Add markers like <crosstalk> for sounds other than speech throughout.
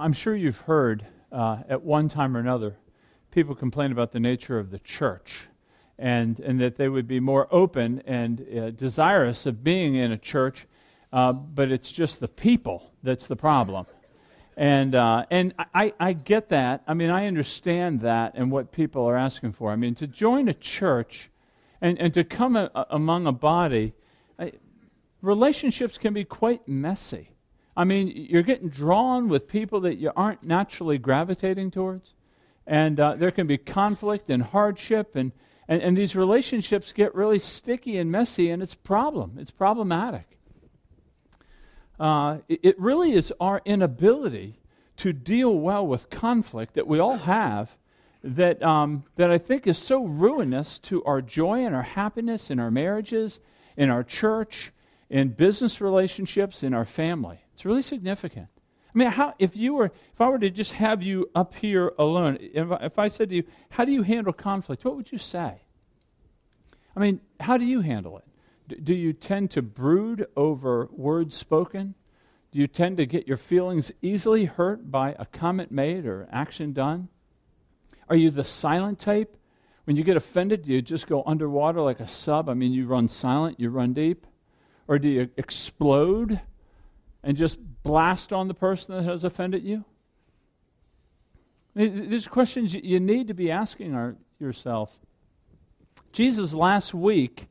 I'm sure you've heard uh, at one time or another people complain about the nature of the church and, and that they would be more open and uh, desirous of being in a church, uh, but it's just the people that's the problem. And, uh, and I, I get that. I mean, I understand that and what people are asking for. I mean, to join a church and, and to come a, among a body, I, relationships can be quite messy. I mean, you're getting drawn with people that you aren't naturally gravitating towards. And uh, there can be conflict and hardship, and, and, and these relationships get really sticky and messy, and it's problem. It's problematic uh, it, it really is our inability to deal well with conflict that we all have that, um, that I think is so ruinous to our joy and our happiness in our marriages, in our church, in business relationships, in our family. It's really significant. I mean, how, if you were, if I were to just have you up here alone, if I, if I said to you, "How do you handle conflict?" What would you say? I mean, how do you handle it? do you tend to brood over words spoken? Do you tend to get your feelings easily hurt by a comment made or action done? Are you the silent type? When you get offended, do you just go underwater like a sub? I mean, you run silent, you run deep? Or do you explode and just blast on the person that has offended you? These questions you need to be asking yourself. Jesus last week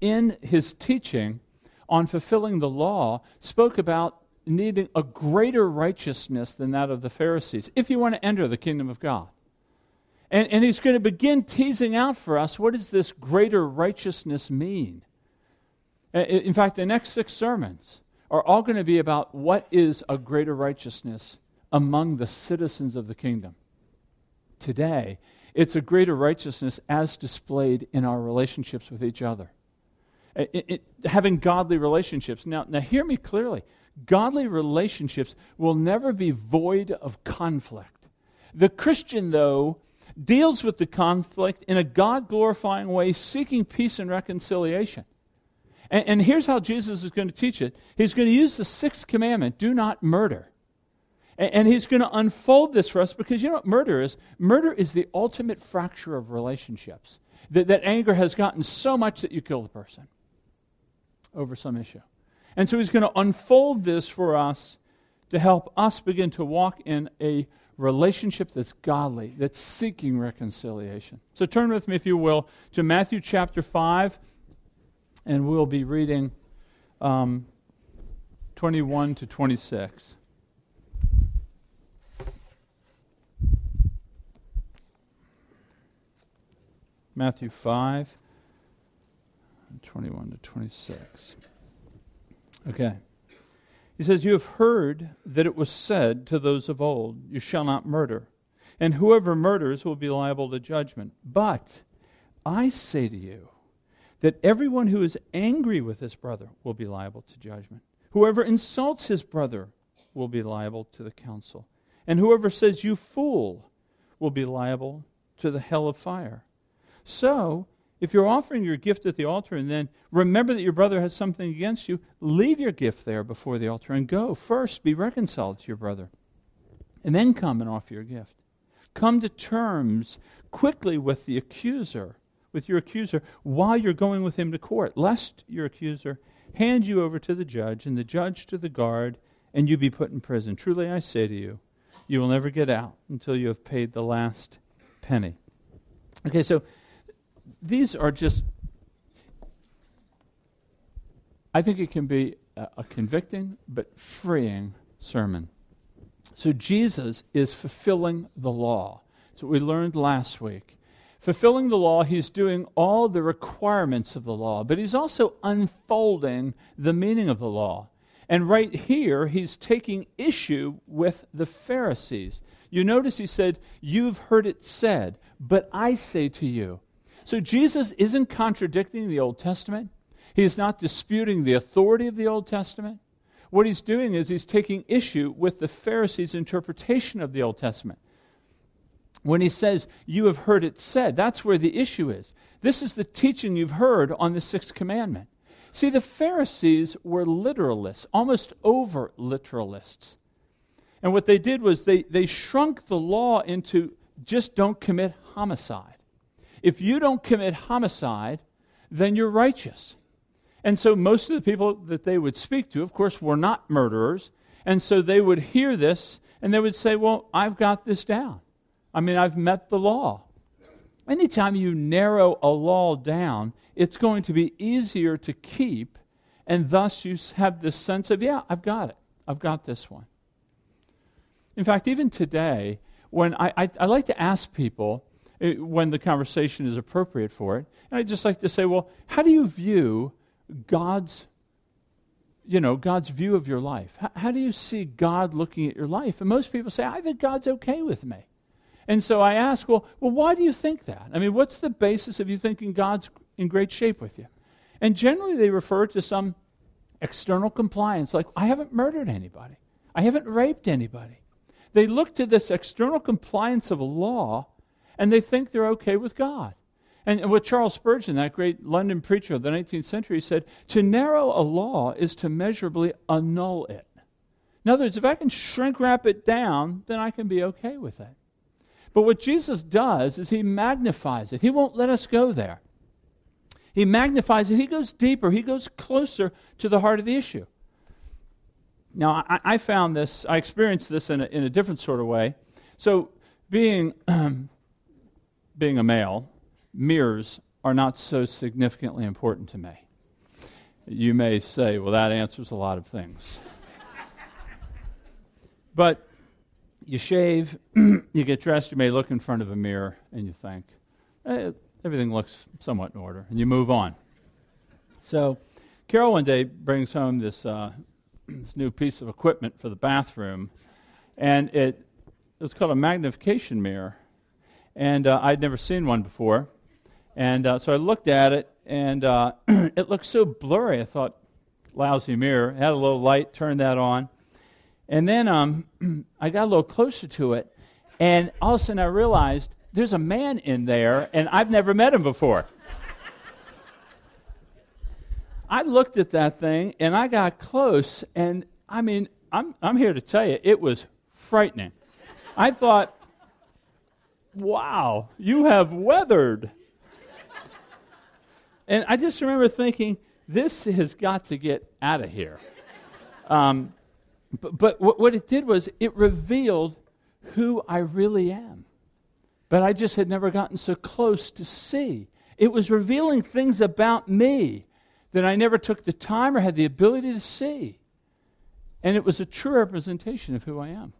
in his teaching on fulfilling the law, spoke about needing a greater righteousness than that of the Pharisees if you want to enter the kingdom of God. And, and he's going to begin teasing out for us what does this greater righteousness mean? Uh, in fact, the next six sermons are all going to be about what is a greater righteousness among the citizens of the kingdom. Today, it's a greater righteousness as displayed in our relationships with each other uh, it, it, having godly relationships. Now, now, hear me clearly. Godly relationships will never be void of conflict. The Christian, though, deals with the conflict in a God glorifying way, seeking peace and reconciliation. And, and, here's how Jesus is going to teach it He's going to use the sixth commandment do not murder. And, and he's going to unfold this for us because you know what murder is? Murder is the ultimate fracture of relationships. That, that anger has gotten so much that you kill the person over some issue. And so he's going to unfold this for us to help us begin to walk in a relationship that's godly, that's seeking reconciliation. So turn with me, if you will, to Matthew chapter 5, and we'll be reading um, 21 to 26. Matthew 5. 21 to 26. Okay. He says, You have heard that it was said to those of old, You shall not murder, and whoever murders will be liable to judgment. But I say to you that everyone who is angry with his brother will be liable to judgment. Whoever insults his brother will be liable to the council. And whoever says, You fool, will be liable to the hell of fire. So, if you're offering your gift at the altar and then remember that your brother has something against you, leave your gift there before the altar and go. First, be reconciled to your brother, and then come and offer your gift. Come to terms quickly with the accuser, with your accuser, while you're going with him to court, lest your accuser hand you over to the judge and the judge to the guard, and you be put in prison. Truly, I say to you, you will never get out until you have paid the last penny. Okay, so these are just, I think it can be a, a convicting but freeing sermon. So Jesus is fulfilling the law. What we learned last week. Fulfilling the law, he's doing all the requirements of the law, but he's also unfolding the meaning of the law. And right here, he's taking issue with the Pharisees. You notice he said, You've heard it said, but I say to you. So Jesus isn't contradicting the Old Testament. He is not disputing the authority of the Old Testament. What he's doing is he's taking issue with the Pharisees' interpretation of the Old Testament. When he says, You have heard it said, that's where the issue is. This is the teaching you've heard on the sixth commandment. See, the Pharisees were literalists, almost over literalists. And what they did was they, they shrunk the law into just don't commit homicide. If you don't commit homicide, then you're righteous. And so most of the people that they would speak to, of course, were not murderers. And so they would hear this and they would say, Well, I've got this down. I mean, I've met the law. Anytime you narrow a law down, it's going to be easier to keep, and thus you have this sense of, yeah, I've got it. I've got this one. In fact, even today, when I, I, I like to ask people uh, when the conversation is appropriate for it, and I just like to say, well, how do you view God's you know, God's view of your life. How, do you see God looking at your life? And most people say, I think God's okay with me. And so I ask, well, well, why do you think that? I mean, what's the basis of you thinking God's in great shape with you? And generally they refer to some external compliance, like, I haven't murdered anybody, I haven't raped anybody. They look to this external compliance of law and they think they're okay with God. And what Charles Spurgeon, that great London preacher of the 19th century, said to narrow a law is to measurably annul it. In other words, if I can shrink wrap it down, then I can be okay with it. But what Jesus does is he magnifies it. He won't let us go there. He magnifies it. He goes deeper. He goes closer to the heart of the issue. Now, I, I found this, I experienced this in a, in a different sort of way. So, being, <clears throat> being a male, mirrors are not so significantly important to me. You may say, well, that answers a lot of things. <laughs> but you shave, <clears throat> you get dressed, you may look in front of a mirror, and you think, eh, everything looks somewhat in order, and you move on. So, Carol one day brings home this, uh, <clears throat> this new piece of equipment for the bathroom, and it, it was called a magnification mirror. And uh, I'd never seen one before. And uh, so I looked at it, and uh, <clears throat> it looked so blurry. I thought, lousy mirror. Had a little light, turned that on. And then um, <clears throat> I got a little closer to it, and all of a sudden I realized there's a man in there, and I've never met him before. I looked at that thing, and I got close, and I mean, I'm, I'm here to tell you, it was frightening. I thought, wow, you have weathered and I just remember thinking, this has got to get out of here. Um, but, but what, what it did was it revealed who I really am. But I just had never gotten so close to see. It was revealing things about me that I never took the time or had the ability to see. And it was a true representation of who I am.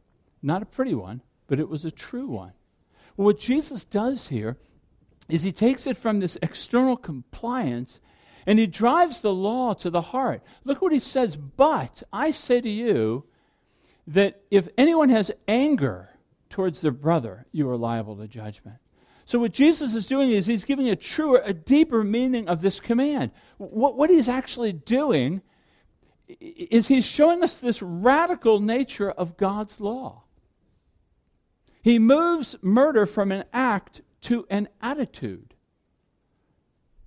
Not a pretty one, but it was a true one. Well, what Jesus does here is he takes it from this external compliance and he drives the law to the heart. Look what he says, but I say to you that if anyone has anger towards their brother, you are liable to judgment. So, what Jesus is doing is he's giving a truer, a deeper meaning of this command. What, what he's actually doing is he's showing us this radical nature of God's law. He moves murder from an act to an attitude.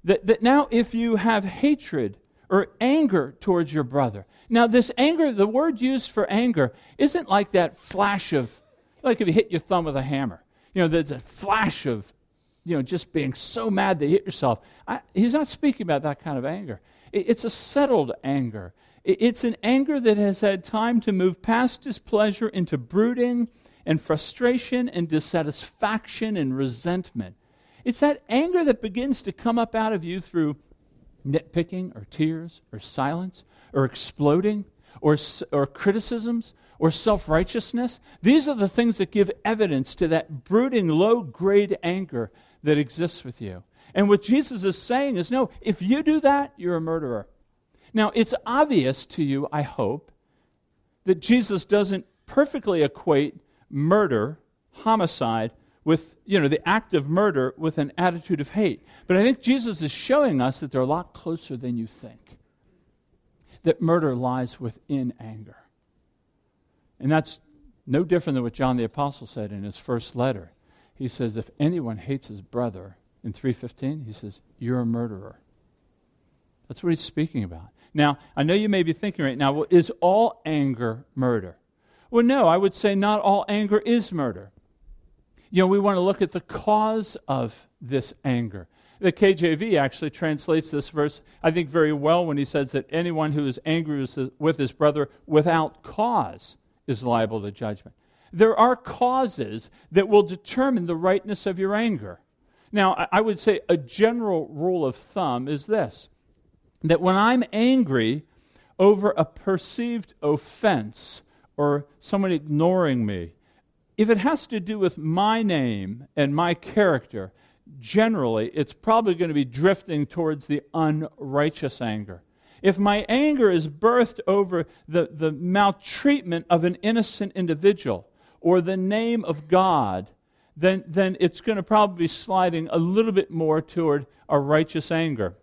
That, that now, if you have hatred or anger towards your brother, now this anger, the word used for anger, isn't like that flash of, like if you hit your thumb with a hammer. You know, there's a flash of, you know, just being so mad that you hit yourself. I, he's not speaking about that kind of anger. It, it's a settled anger. It, it's an anger that has had time to move past displeasure into brooding and frustration and dissatisfaction and resentment. It's that anger that begins to come up out of you through nitpicking or tears or silence or exploding or, or criticisms or self righteousness. These are the things that give evidence to that brooding, low grade anger that exists with you. And what Jesus is saying is no, if you do that, you're a murderer. Now, it's obvious to you, I hope, that Jesus doesn't perfectly equate murder, homicide, with, you know, the act of murder with an attitude of hate. But I think Jesus is showing us that they're a lot closer than you think. That murder lies within anger. And that's no different than what John the Apostle said in his first letter. He says, if anyone hates his brother, in 315, he says, you're a murderer. That's what he's speaking about. Now, I know you may be thinking right now, well, is all anger murder? Well, no, I would say not all anger is murder. You know, we want to look at the cause of this anger. The KJV actually translates this verse, I think, very well when he says that anyone who is angry with his brother without cause is liable to judgment. There are causes that will determine the rightness of your anger. Now, I would say a general rule of thumb is this that when I'm angry over a perceived offense or someone ignoring me, if it has to do with my name and my character, generally it's probably going to be drifting towards the unrighteous anger. If my anger is birthed over the, the maltreatment of an innocent individual or the name of God, then, then it's going to probably be sliding a little bit more toward a righteous anger.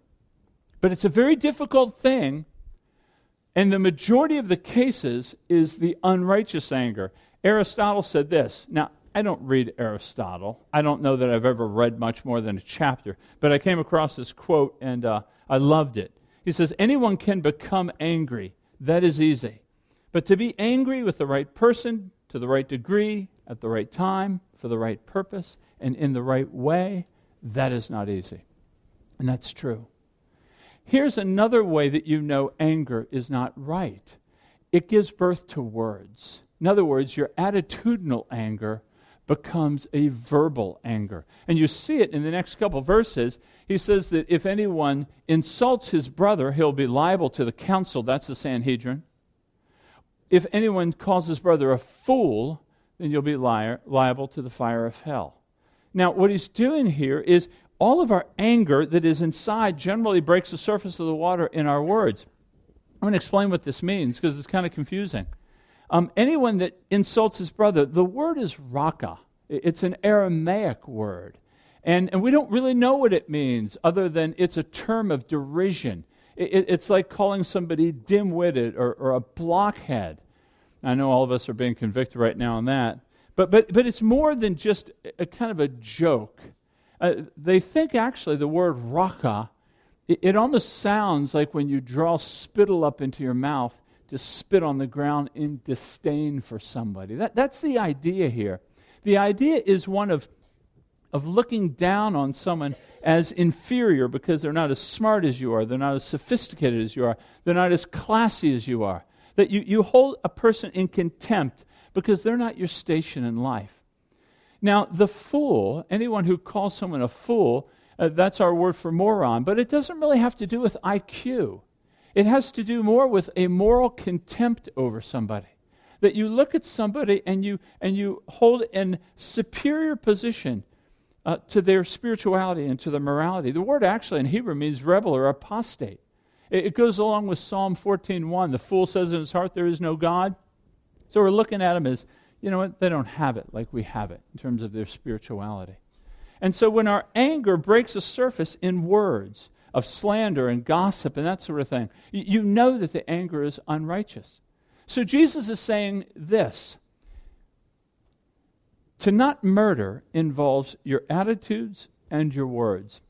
But it's a very difficult thing, and the majority of the cases is the unrighteous anger. Aristotle said this. Now, I don't read Aristotle. I don't know that I've ever read much more than a chapter, but I came across this quote and uh, I loved it. He says, Anyone can become angry. That is easy. But to be angry with the right person, to the right degree, at the right time, for the right purpose, and in the right way, that is not easy. And that's true. Here's another way that you know anger is not right it gives birth to words. In other words, your attitudinal anger becomes a verbal anger. And you see it in the next couple verses. He says that if anyone insults his brother, he'll be liable to the council. That's the Sanhedrin. If anyone calls his brother a fool, then you'll be liable to the fire of hell. Now, what he's doing here is all of our anger that is inside generally breaks the surface of the water in our words. I'm going to explain what this means because it's kind of confusing. Um, anyone that insults his brother, the word is raka. It's an Aramaic word. And, and we don't really know what it means other than it's a term of derision. It, it's like calling somebody dim witted or, or a blockhead. I know all of us are being convicted right now on that. But, but, but it's more than just a, a kind of a joke. Uh, they think actually the word raka, it, it almost sounds like when you draw spittle up into your mouth to spit on the ground in disdain for somebody. That, that's the idea here. The idea is one of, of looking down on someone as inferior because they're not as smart as you are, they're not as sophisticated as you are, they're not as classy as you are. That you, you hold a person in contempt because they're not your station in life. Now, the fool, anyone who calls someone a fool, uh, that's our word for moron, but it doesn't really have to do with IQ. It has to do more with a moral contempt over somebody. That you look at somebody and you, and you hold in superior position uh, to their spirituality and to their morality. The word actually in Hebrew means rebel or apostate. It, it goes along with Psalm 14.1. The fool says in his heart, there is no God. So we're looking at them as, you know what, they don't have it like we have it in terms of their spirituality. And so when our anger breaks a surface in words, of slander and gossip and that sort of thing, you know that the anger is unrighteous. So Jesus is saying this to not murder involves your attitudes and your words.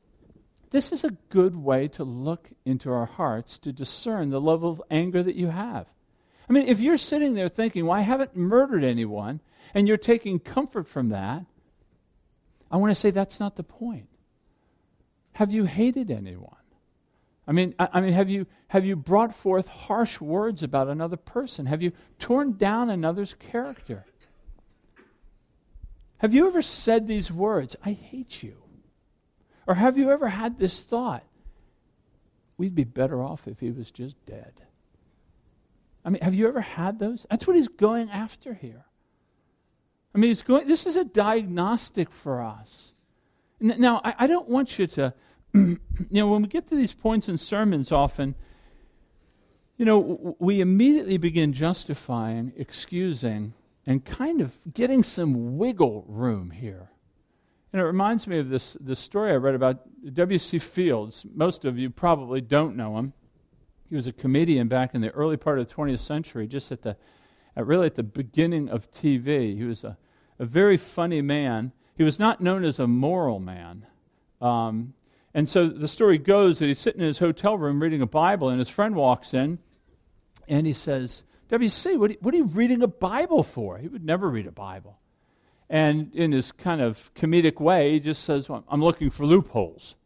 This is a good way to look into our hearts to discern the level of anger that you have. I mean, if you're sitting there thinking, well, I haven't murdered anyone, and you're taking comfort from that, I want to say that's not the point. Have you hated anyone? I mean, I, I, mean, have you have you brought forth harsh words about another person? Have you torn down another's character? Have you ever said these words, I hate you? Or have you ever had this thought, we'd be better off if he was just dead? I mean, have you ever had those? That's what he's going after here. I mean, he's going, this is a diagnostic for us. Now, I, I don't want you to <clears throat> you know, when we get to these points in sermons, often, you know, we immediately begin justifying, excusing, and kind of getting some wiggle room here. And it reminds me of this, this story I read about W.C. Fields. Most of you probably don't know him. He was a comedian back in the early part of the 20th century, just at the, at really at the beginning of TV. He was a, a very funny man. He was not known as a moral man. Um, and so the story goes that he's sitting in his hotel room reading a Bible, and his friend walks in and he says WC, what, what are you reading a Bible for? He would never read a Bible. And in his kind of comedic way, he just says, well, I'm looking for loopholes.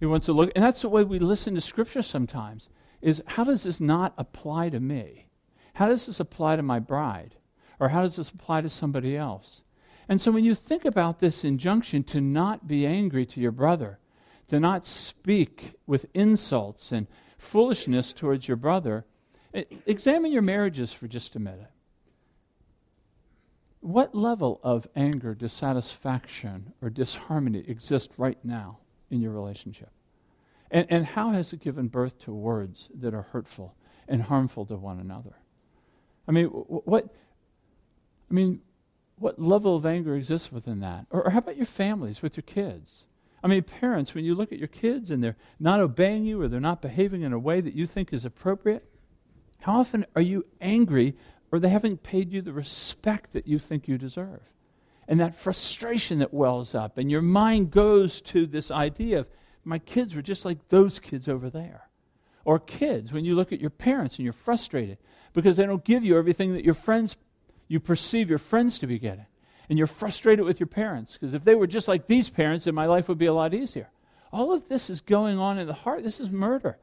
He wants to look, and that's the way we listen to Scripture sometimes, is how does this not apply to me? How does this apply to my bride? Or how does this apply to somebody else? And so when you think about this injunction to not be angry to your brother, to not speak with insults and foolishness towards your brother, examine your marriages for just a minute. What level of anger, dissatisfaction, or disharmony exists right now in your relationship? And, and how has it given birth to words that are hurtful and harmful to one another? I mean, what, I mean, what level of anger exists within that? Or, or how about your families with your kids? I mean, parents, when you look at your kids and they're not obeying you or they're not behaving in a way that you think is appropriate, how often are you angry or they haven't paid you the respect that you think you deserve? And that frustration that wells up, and your mind goes to this idea of, my kids were just like those kids over there. Or kids, when you look at your parents and you're frustrated because they don't give you everything that your friends, you perceive your friends to be getting. And you're frustrated with your parents because if they were just like these parents, then my life would be a lot easier. All of this is going on in the heart. This is murder,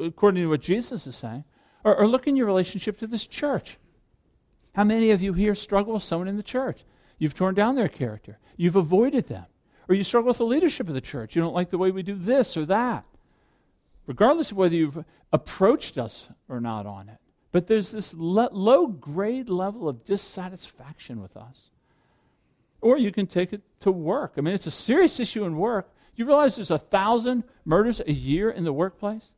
according to what Jesus is saying. Or, or look in your relationship to this church. How many of you here struggle with someone in the church? You've torn down their character, you've avoided them. Or you struggle with the leadership of the church. You don't like the way we do this or that. Regardless of whether you've approached us or not on it. But there's this le- low grade level of dissatisfaction with us. Or you can take it to work. I mean, it's a serious issue in work. You realize there's a thousand murders a year in the workplace?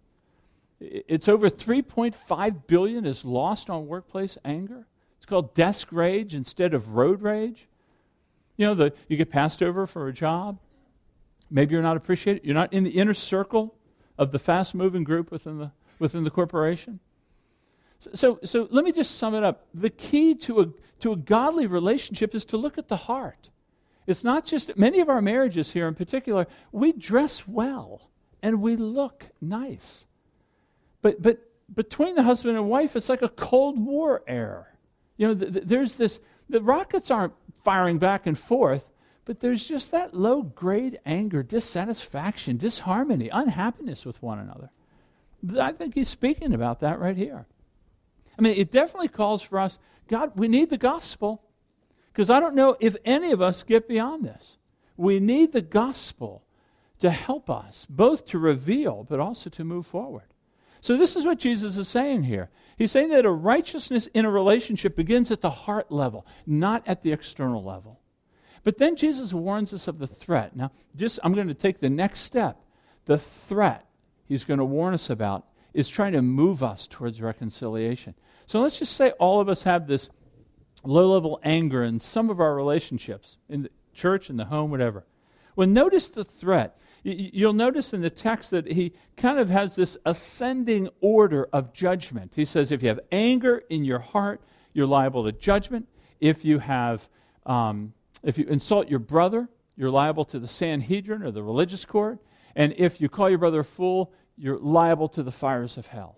It's over 3.5 billion is lost on workplace anger. It's called desk rage instead of road rage. You know, the, you get passed over for a job. Maybe you're not appreciated. You're not in the inner circle of the fast moving group within the, within the corporation. So, so, let me just sum it up. The key to a, to a godly relationship is to look at the heart. It's not just, many of our marriages here in particular, we dress well and we look nice. But, but between the husband and wife, it's like a Cold War air. You know, th- th- there's this, the rockets aren't firing back and forth, but there's just that low grade anger, dissatisfaction, disharmony, unhappiness with one another. I think he's speaking about that right here. I mean, it definitely calls for us, God, we need the gospel. Because I don't know if any of us get beyond this. We need the gospel to help us, both to reveal, but also to move forward. So, this is what Jesus is saying here. He's saying that a righteousness in a relationship begins at the heart level, not at the external level. But then Jesus warns us of the threat. Now, just I'm going to take the next step. The threat he's going to warn us about is trying to move us towards reconciliation. So let's just say all of us have this low level anger in some of our relationships, in the church, in the home, whatever. Well, notice the threat. You'll notice in the text that he kind of has this ascending order of judgment. He says, if you have anger in your heart, you're liable to judgment. If you have, um, if you insult your brother, you're liable to the Sanhedrin or the religious court. And if you call your brother a fool, you're liable to the fires of hell.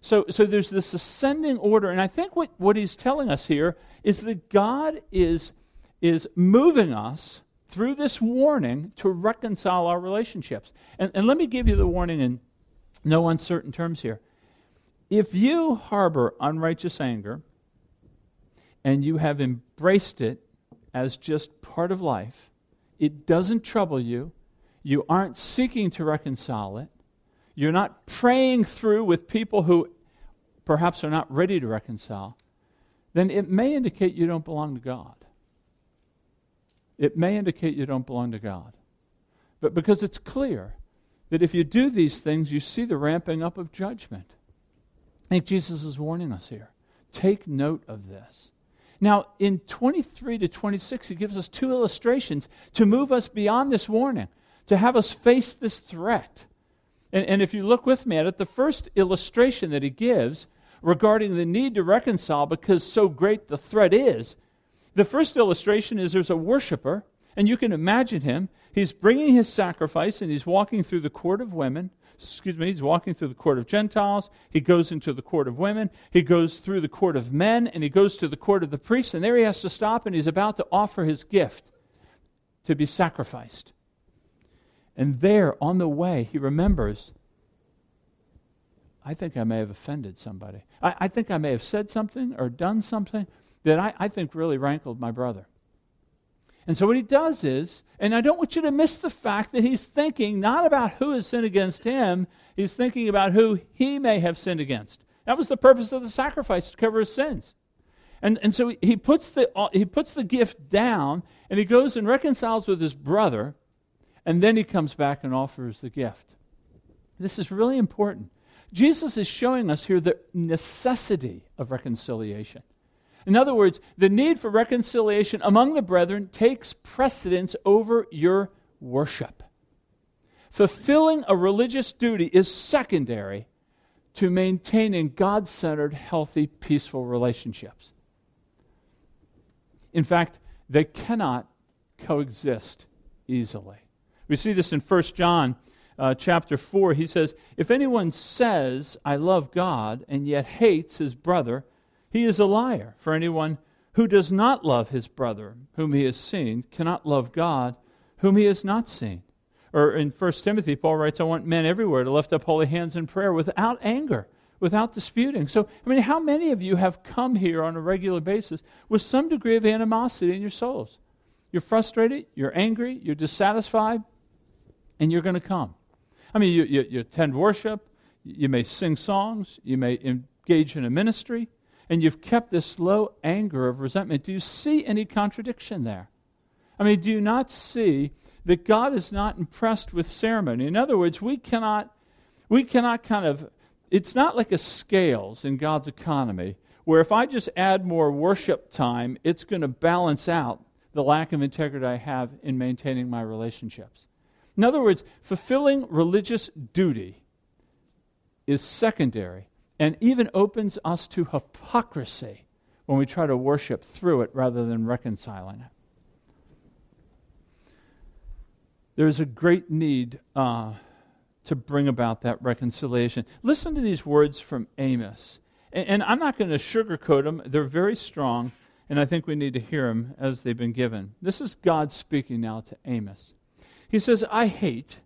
So, so there's this ascending order. And I think what, what he's telling us here is that God is, is moving us through this warning to reconcile our relationships. And, and let me give you the warning in no uncertain terms here. If you harbor unrighteous anger and you have embraced it as just part of life, it doesn't trouble you, you aren't seeking to reconcile it, you're not praying through with people who perhaps are not ready to reconcile, then it may indicate you don't belong to God it may indicate you don't belong to God. But because it's clear that if you do these things, you see the ramping up of judgment. I think Jesus is warning us here. Take note of this. Now, in 23 to 26, he gives us two illustrations to move us beyond this warning, to have us face this threat. And, and if you look with me at it, the first illustration that he gives regarding the need to reconcile because so great the threat is the first illustration is there's a worshiper, And you can imagine him. He's bringing his sacrifice and he's walking through the court of women. Excuse me, he's walking through the court of Gentiles. He goes into the court of women. He goes through the court of men and he goes to the court of the priests. And there he has to stop and he's about to offer his gift to be sacrificed. And there on the way, he remembers I think I may have offended somebody. I, I, think I may have said something or done something that I, I think really rankled my brother. And so what he does is, and I don't want you to miss the fact that he's thinking not about who has sinned against him, he's thinking about who he may have sinned against. That was the purpose of the sacrifice to cover his sins. And, and so he puts, the, he puts the gift down and he goes and reconciles with his brother, and then he comes back and offers the gift. This is really important. Jesus is showing us here the necessity of reconciliation. In other words, the need for reconciliation among the brethren takes precedence over your worship. Fulfilling a religious duty is secondary to maintaining God centered, healthy, peaceful relationships. In fact, they cannot coexist easily. We see this in 1 John uh, chapter 4, he says, If anyone says, I love God, and yet hates his brother, he is a liar. For anyone who does not love his brother, whom he has seen, cannot love God, whom he has not seen. Or in 1 Timothy, Paul writes, I want men everywhere to lift up holy hands in prayer without anger, without disputing. So, I mean, how many of you have come here on a regular basis with some degree of animosity in your souls? You're frustrated, you're angry, you're dissatisfied, and you're going to come. I mean, you, you, you attend worship, you may sing songs, you may engage in a ministry, and you've kept this low anger of resentment. Do you see any contradiction there? I mean, do you not see that God is not impressed with ceremony? In other words, we cannot, we cannot kind of, it's not like a scales in God's economy where if I just add more worship time, it's going to balance out the lack of integrity I have in maintaining my relationships. In other words, fulfilling religious duty is secondary and even opens us to hypocrisy when we try to worship through it rather than reconciling it. There's a great need uh, to bring about that reconciliation. Listen to these words from Amos. And, and I'm not going to sugarcoat them, they're very strong, and I think we need to hear them as they've been given. This is God speaking now to Amos. He says, I hate,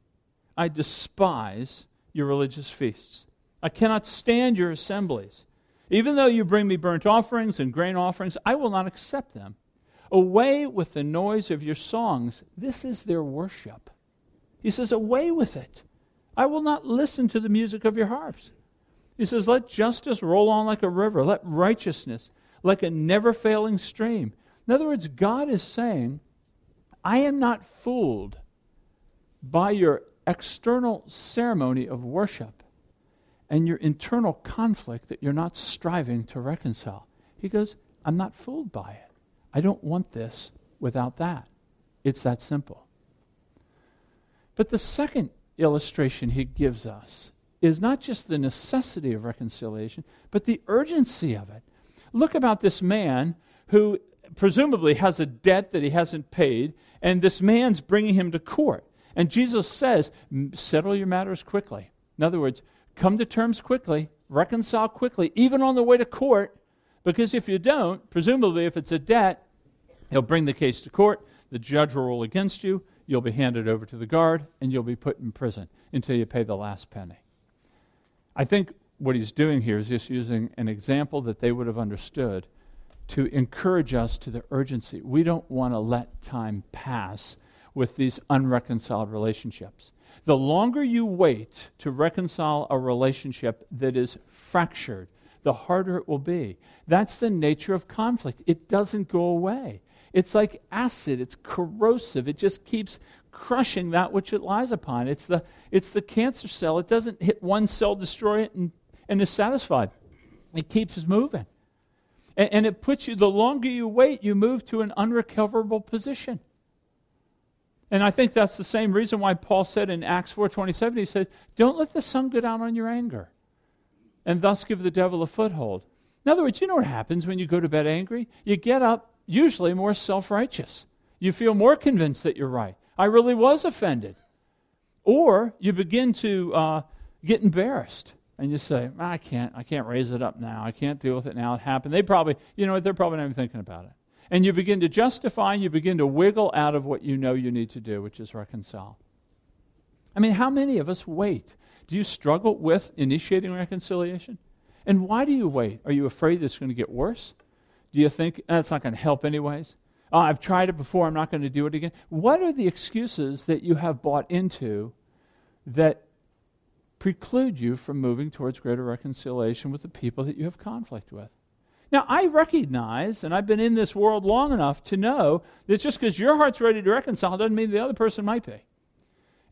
I despise your religious feasts. I cannot stand your assemblies. Even though you bring me burnt offerings and grain offerings, I will not accept them. Away with the noise of your songs. This is their worship. He says, Away with it. I will not listen to the music of your harps. He says, Let justice roll on like a river, let righteousness like a never failing stream. In other words, God is saying, I am not fooled by your external ceremony of worship and your internal conflict that you're not striving to reconcile. He goes, I'm not fooled by it. I don't want this without that. It's that simple. But the second illustration he gives us is not just the necessity of reconciliation, but the urgency of it. Look about this man who presumably has a debt that he hasn't paid, and this man's bringing him to court. And Jesus says, settle your matters quickly. In other words, come to terms quickly, reconcile quickly, even on the way to court, because if you don't, presumably if it's a debt, he'll bring the case to court, the judge will rule against you, you'll be handed over to the guard, and you'll be put in prison until you pay the last penny. I think what he's doing here is just using an example that they would have understood to encourage us to the urgency. We don't want to let time pass with these unreconciled relationships. The longer you wait to reconcile a relationship that is fractured, the harder it will be. That's the nature of conflict. It doesn't go away. It's like acid, it's corrosive. It just keeps crushing that which it lies upon. It's the, it's the cancer cell. It doesn't hit one cell, destroy it, and, and is satisfied. It keeps moving. And, and it puts you, the longer you wait, you move to an unrecoverable position. And I think that's the same reason why Paul said in Acts 4:27 he said, "Don't let the sun go down on your anger, and thus give the devil a foothold." In other words, you know what happens when you go to bed angry? You get up usually more self-righteous. You feel more convinced that you're right. I really was offended. Or you begin to uh, get embarrassed and you say, I can't, I can't raise it up now. I can't deal with it now. It happened. They probably, you know, they're probably not even thinking about it. And you begin to justify you begin to wiggle out of what you know you need to do, which is reconcile. I mean, how many of us wait? Do you struggle with initiating reconciliation? And why do you wait? Are you afraid it's going to get worse? Do you think ah, that's not going to help anyways? Oh, I've tried it before, I'm not going to do it again. What are the excuses that you have bought into that preclude you from moving towards greater reconciliation with the people that you have conflict with? Now, I recognize, and I've been in this world long enough to know that just because your heart's ready to reconcile doesn't mean the other person might be.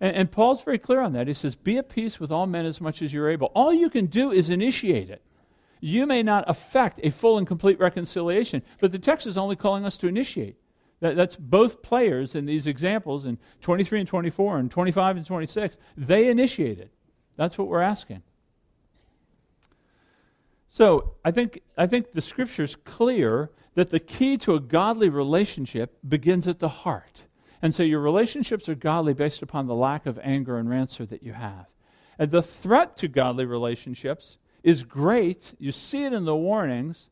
And, and, Paul's very clear on that. He says, Be at peace with all men as much as you're able. All you can do is initiate it. You may not affect a full and complete reconciliation, but the text is only calling us to initiate. That, that's both players in these examples in 23 and 24 and 25 and 26. They initiated. That's what we're asking. So I think, I think the scripture's clear that the key to a godly relationship begins at the heart. And so your relationships are godly based upon the lack of anger and rancor that you have. And the threat to godly relationships is great. You see it in the warnings.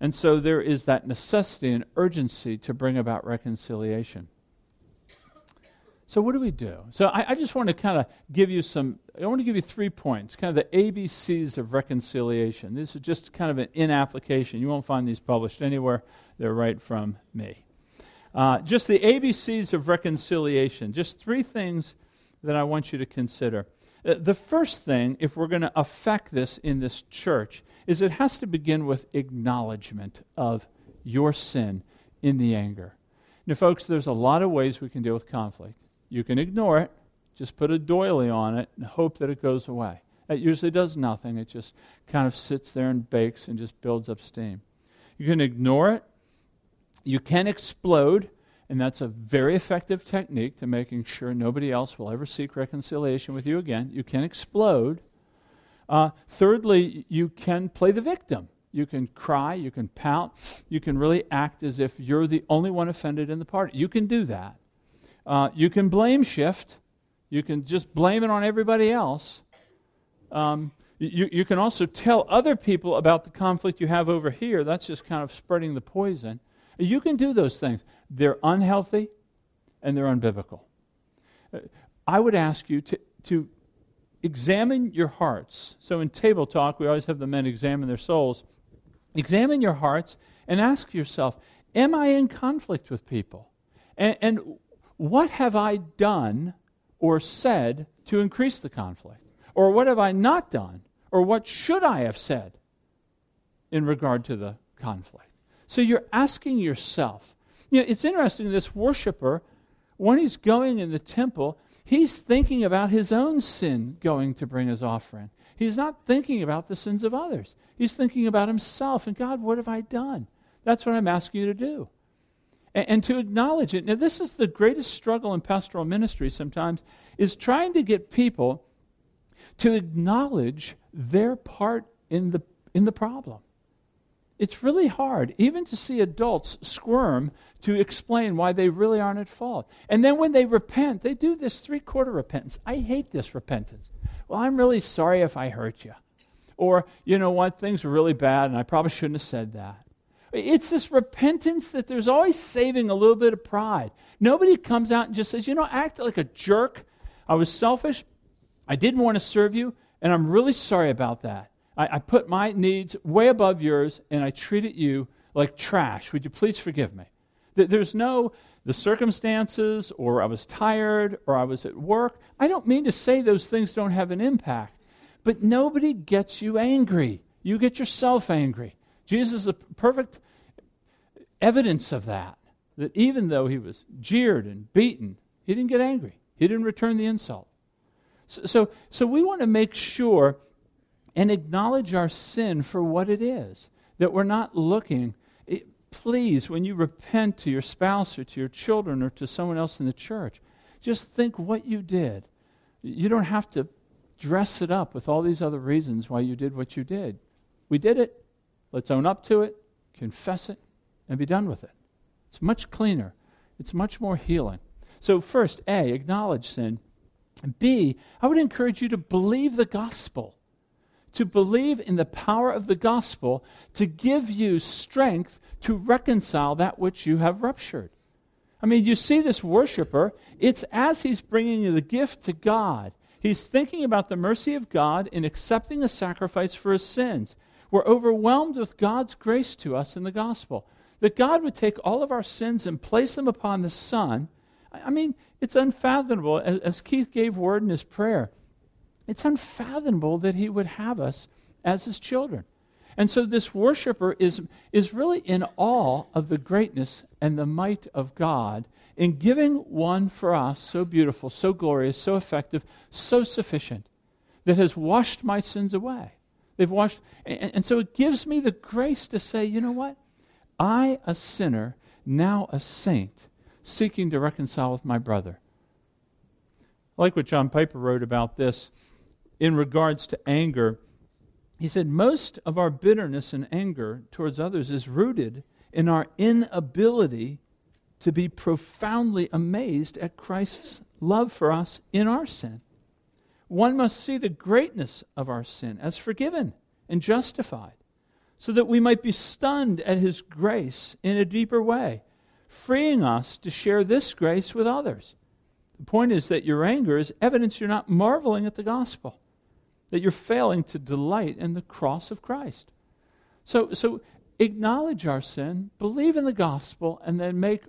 And so there is that necessity and urgency to bring about reconciliation. So, what do we do? So, I, I just want to kind of give you some, I want to give you three points, kind of the ABCs of reconciliation. This is just kind of an in application. You won't find these published anywhere, they're right from me. Uh, just the ABCs of reconciliation, just three things that I want you to consider. Uh, the first thing, if we're going to affect this in this church, is it has to begin with acknowledgement of your sin in the anger. Now, folks, there's a lot of ways we can deal with conflict. You can ignore it, just put a doily on it, and hope that it goes away. It usually does nothing, it just kind of sits there and bakes and just builds up steam. You can ignore it, you can explode, and that's a very effective technique to making sure nobody else will ever seek reconciliation with you again. You can explode. Uh, thirdly, you can play the victim. You can cry, you can pout, you can really act as if you're the only one offended in the party. You can do that. Uh, you can blame shift. You can just blame it on everybody else. Um, you, you can also tell other people about the conflict you have over here. That's just kind of spreading the poison. You can do those things. They're unhealthy and they're unbiblical. Uh, I would ask you to, to examine your hearts. So in table talk, we always have the men examine their souls. Examine your hearts and ask yourself Am I in conflict with people? And, and what have I done or said to increase the conflict? Or what have I not done? Or what should I have said in regard to the conflict? So you're asking yourself. You know, it's interesting, this worshiper, when he's going in the temple, he's thinking about his own sin going to bring his offering. He's not thinking about the sins of others. He's thinking about himself and God, what have I done? That's what I'm asking you to do. And, and to acknowledge it. Now, this is the greatest struggle in pastoral ministry sometimes, is trying to get people to acknowledge their part in the, in the problem. It's really hard, even to see adults squirm to explain why they really aren't at fault. And then when they repent, they do this three quarter repentance. I hate this repentance. Well, I'm really sorry if I hurt you. Or, you know what, things were really bad and I probably shouldn't have said that. It's this repentance that there's always saving a little bit of pride. Nobody comes out and just says, you know, act like a jerk. I was selfish. I didn't want to serve you, and I'm really sorry about that. I, I put my needs way above yours, and I treated you like trash. Would you please forgive me? There's no, the circumstances, or I was tired, or I was at work. I don't mean to say those things don't have an impact, but nobody gets you angry. You get yourself angry. Jesus is a perfect evidence of that. That even though he was jeered and beaten, he didn't get angry. He didn't return the insult. So, so, so we want to make sure and acknowledge our sin for what it is. That we're not looking. It, please, when you repent to your spouse or to your children or to someone else in the church, just think what you did. You don't have to dress it up with all these other reasons why you did what you did. We did it. Let's own up to it, confess it, and be done with it. It's much cleaner, it's much more healing. So, first, A, acknowledge sin. B, I would encourage you to believe the gospel, to believe in the power of the gospel to give you strength to reconcile that which you have ruptured. I mean, you see this worshiper, it's as he's bringing the gift to God. He's thinking about the mercy of God in accepting a sacrifice for his sins. We're overwhelmed with God's grace to us in the gospel. That God would take all of our sins and place them upon the Son. I mean, it's unfathomable, as Keith gave word in his prayer, it's unfathomable that he would have us as his children. And so this worshiper is, is really in awe of the greatness and the might of God in giving one for us so beautiful, so glorious, so effective, so sufficient, that has washed my sins away. They've washed, and, and so it gives me the grace to say, you know what? I, a sinner, now a saint, seeking to reconcile with my brother. I like what John Piper wrote about this in regards to anger. He said, Most of our bitterness and anger towards others is rooted in our inability to be profoundly amazed at Christ's love for us in our sin. One must see the greatness of our sin as forgiven and justified, so that we might be stunned at His grace in a deeper way, freeing us to share this grace with others. The point is that your anger is evidence you're not marveling at the gospel, that you're failing to delight in the cross of Christ. So, so acknowledge our sin, believe in the gospel, and then make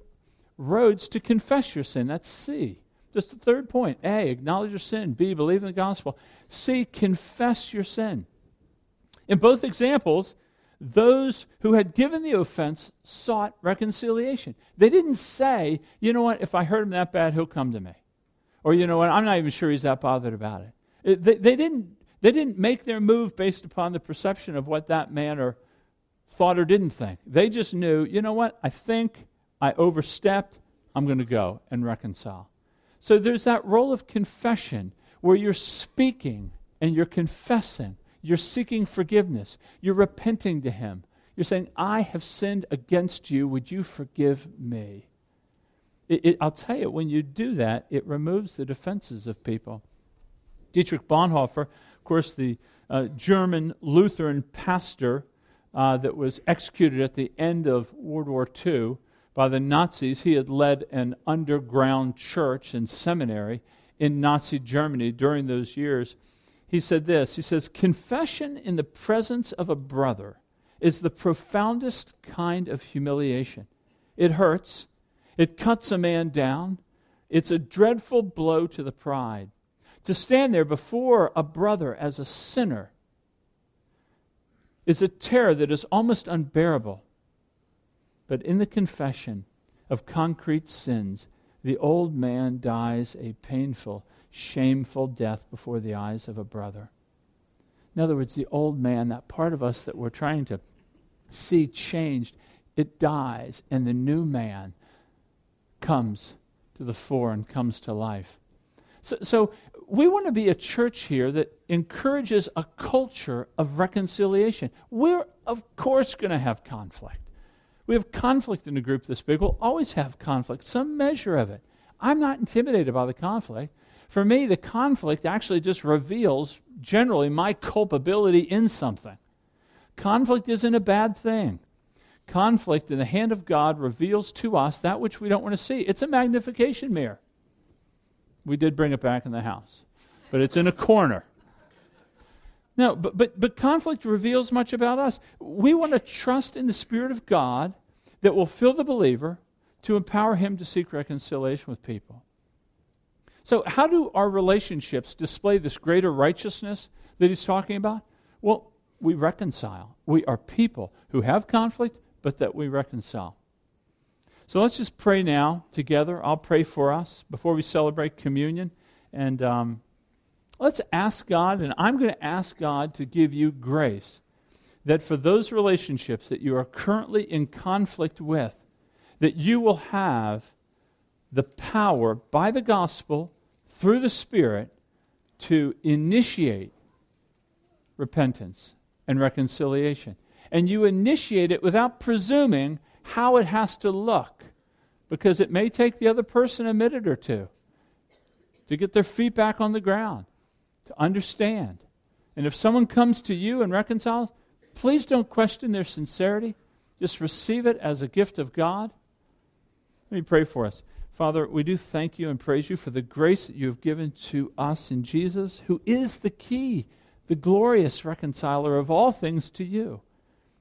roads to confess your sin. That's C. Just the third point. A, acknowledge your sin. B, believe in the gospel. C, confess your sin. In both examples, those who had given the offense sought reconciliation. They didn't say, you know what, if I hurt him that bad, he'll come to me. Or, you know what, I'm not even sure he's that bothered about it. it they, they, didn't, they didn't make their move based upon the perception of what that man or thought or didn't think. They just knew, you know what, I think I overstepped, I'm going to go and reconcile. So there's that role of confession where you're speaking and you're confessing you're seeking forgiveness. You're repenting to Him. You're saying, I have sinned against you. Would you forgive me? It, it, I'll tell you, when you do that, it removes the defenses of people. Dietrich Bonhoeffer, of course, the uh, German Lutheran pastor uh, that was executed at the end of World War II by the Nazis, he had led an underground church and seminary in Nazi Germany during those years he said this He says, Confession in the presence of a brother is the profoundest kind of humiliation. It hurts, it cuts a man down, it's a dreadful blow to the pride. To stand there before a brother as a sinner is a terror that is almost unbearable. But in the confession of concrete sins, the old man dies a painful shameful death before the eyes of a brother. In other words, the old man, that part of us that we're trying to see changed, it dies, and the new man comes to the fore and comes to life. So, so we want to be a church here that encourages a culture of reconciliation. We're, of course, going to have conflict. We have conflict in a group this big. We'll always have conflict, some measure of it. I'm not intimidated by the conflict. For me, the conflict actually just reveals generally my culpability in something. Conflict isn't a bad thing. Conflict in the hand of God reveals to us that which we don't want to see. It's a magnification mirror. We did bring it back in the house, but it's in a corner. No, but, but, but conflict reveals much about us. We want to trust in the Spirit of God that will fill the believer to empower him to seek reconciliation with people. So, how do our relationships display this greater righteousness that he's talking about? Well, we reconcile. We are people who have conflict, but that we reconcile. So let's just pray now together. I'll pray for us before we celebrate communion. And um, let's ask God, and I'm going to ask God to give you grace that for those relationships that you are currently in conflict with, that you will have the power by the gospel through the Spirit to initiate repentance and reconciliation. And you initiate it without presuming how it has to look because it may take the other person a minute or two to get their feet back on the ground, to understand. And if someone comes to you and reconciles, please don't question their sincerity. Just receive it as a gift of God. Let me pray for us. Father, we do thank you and praise you for the grace that you have given to us in Jesus, who is the key, the glorious reconciler of all things to you.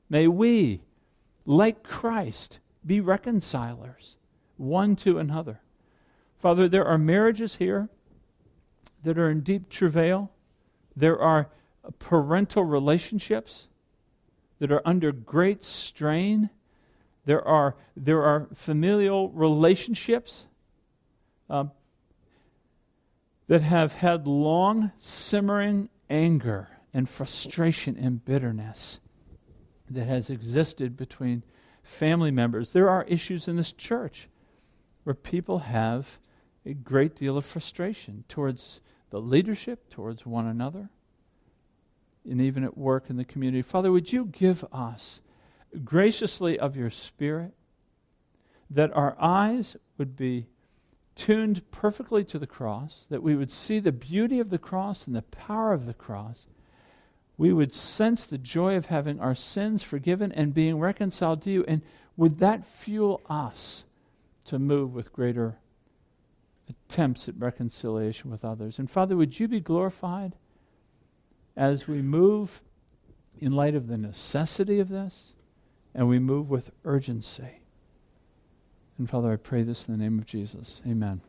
May we, like Christ, be reconcilers one to another. Father, there are marriages here that are in deep travail. There are parental relationships that are under great strain. There are, there are familial relationships uh, that have had long simmering anger and frustration and bitterness that has existed between family members. There are issues in this church where people have a great deal of frustration towards the leadership, towards one another, and even at work in the community. Father, would you give us graciously of your Spirit that our eyes would be tuned perfectly to the cross, that we would see the beauty of the cross and the power of the cross. We would sense the joy of having our sins forgiven and being reconciled to you. And would that fuel us to move with greater attempts at reconciliation with others. And Father, would you be glorified as we move in light of the necessity of this and we move with urgency? And Father, I pray this in the name of Jesus. Amen.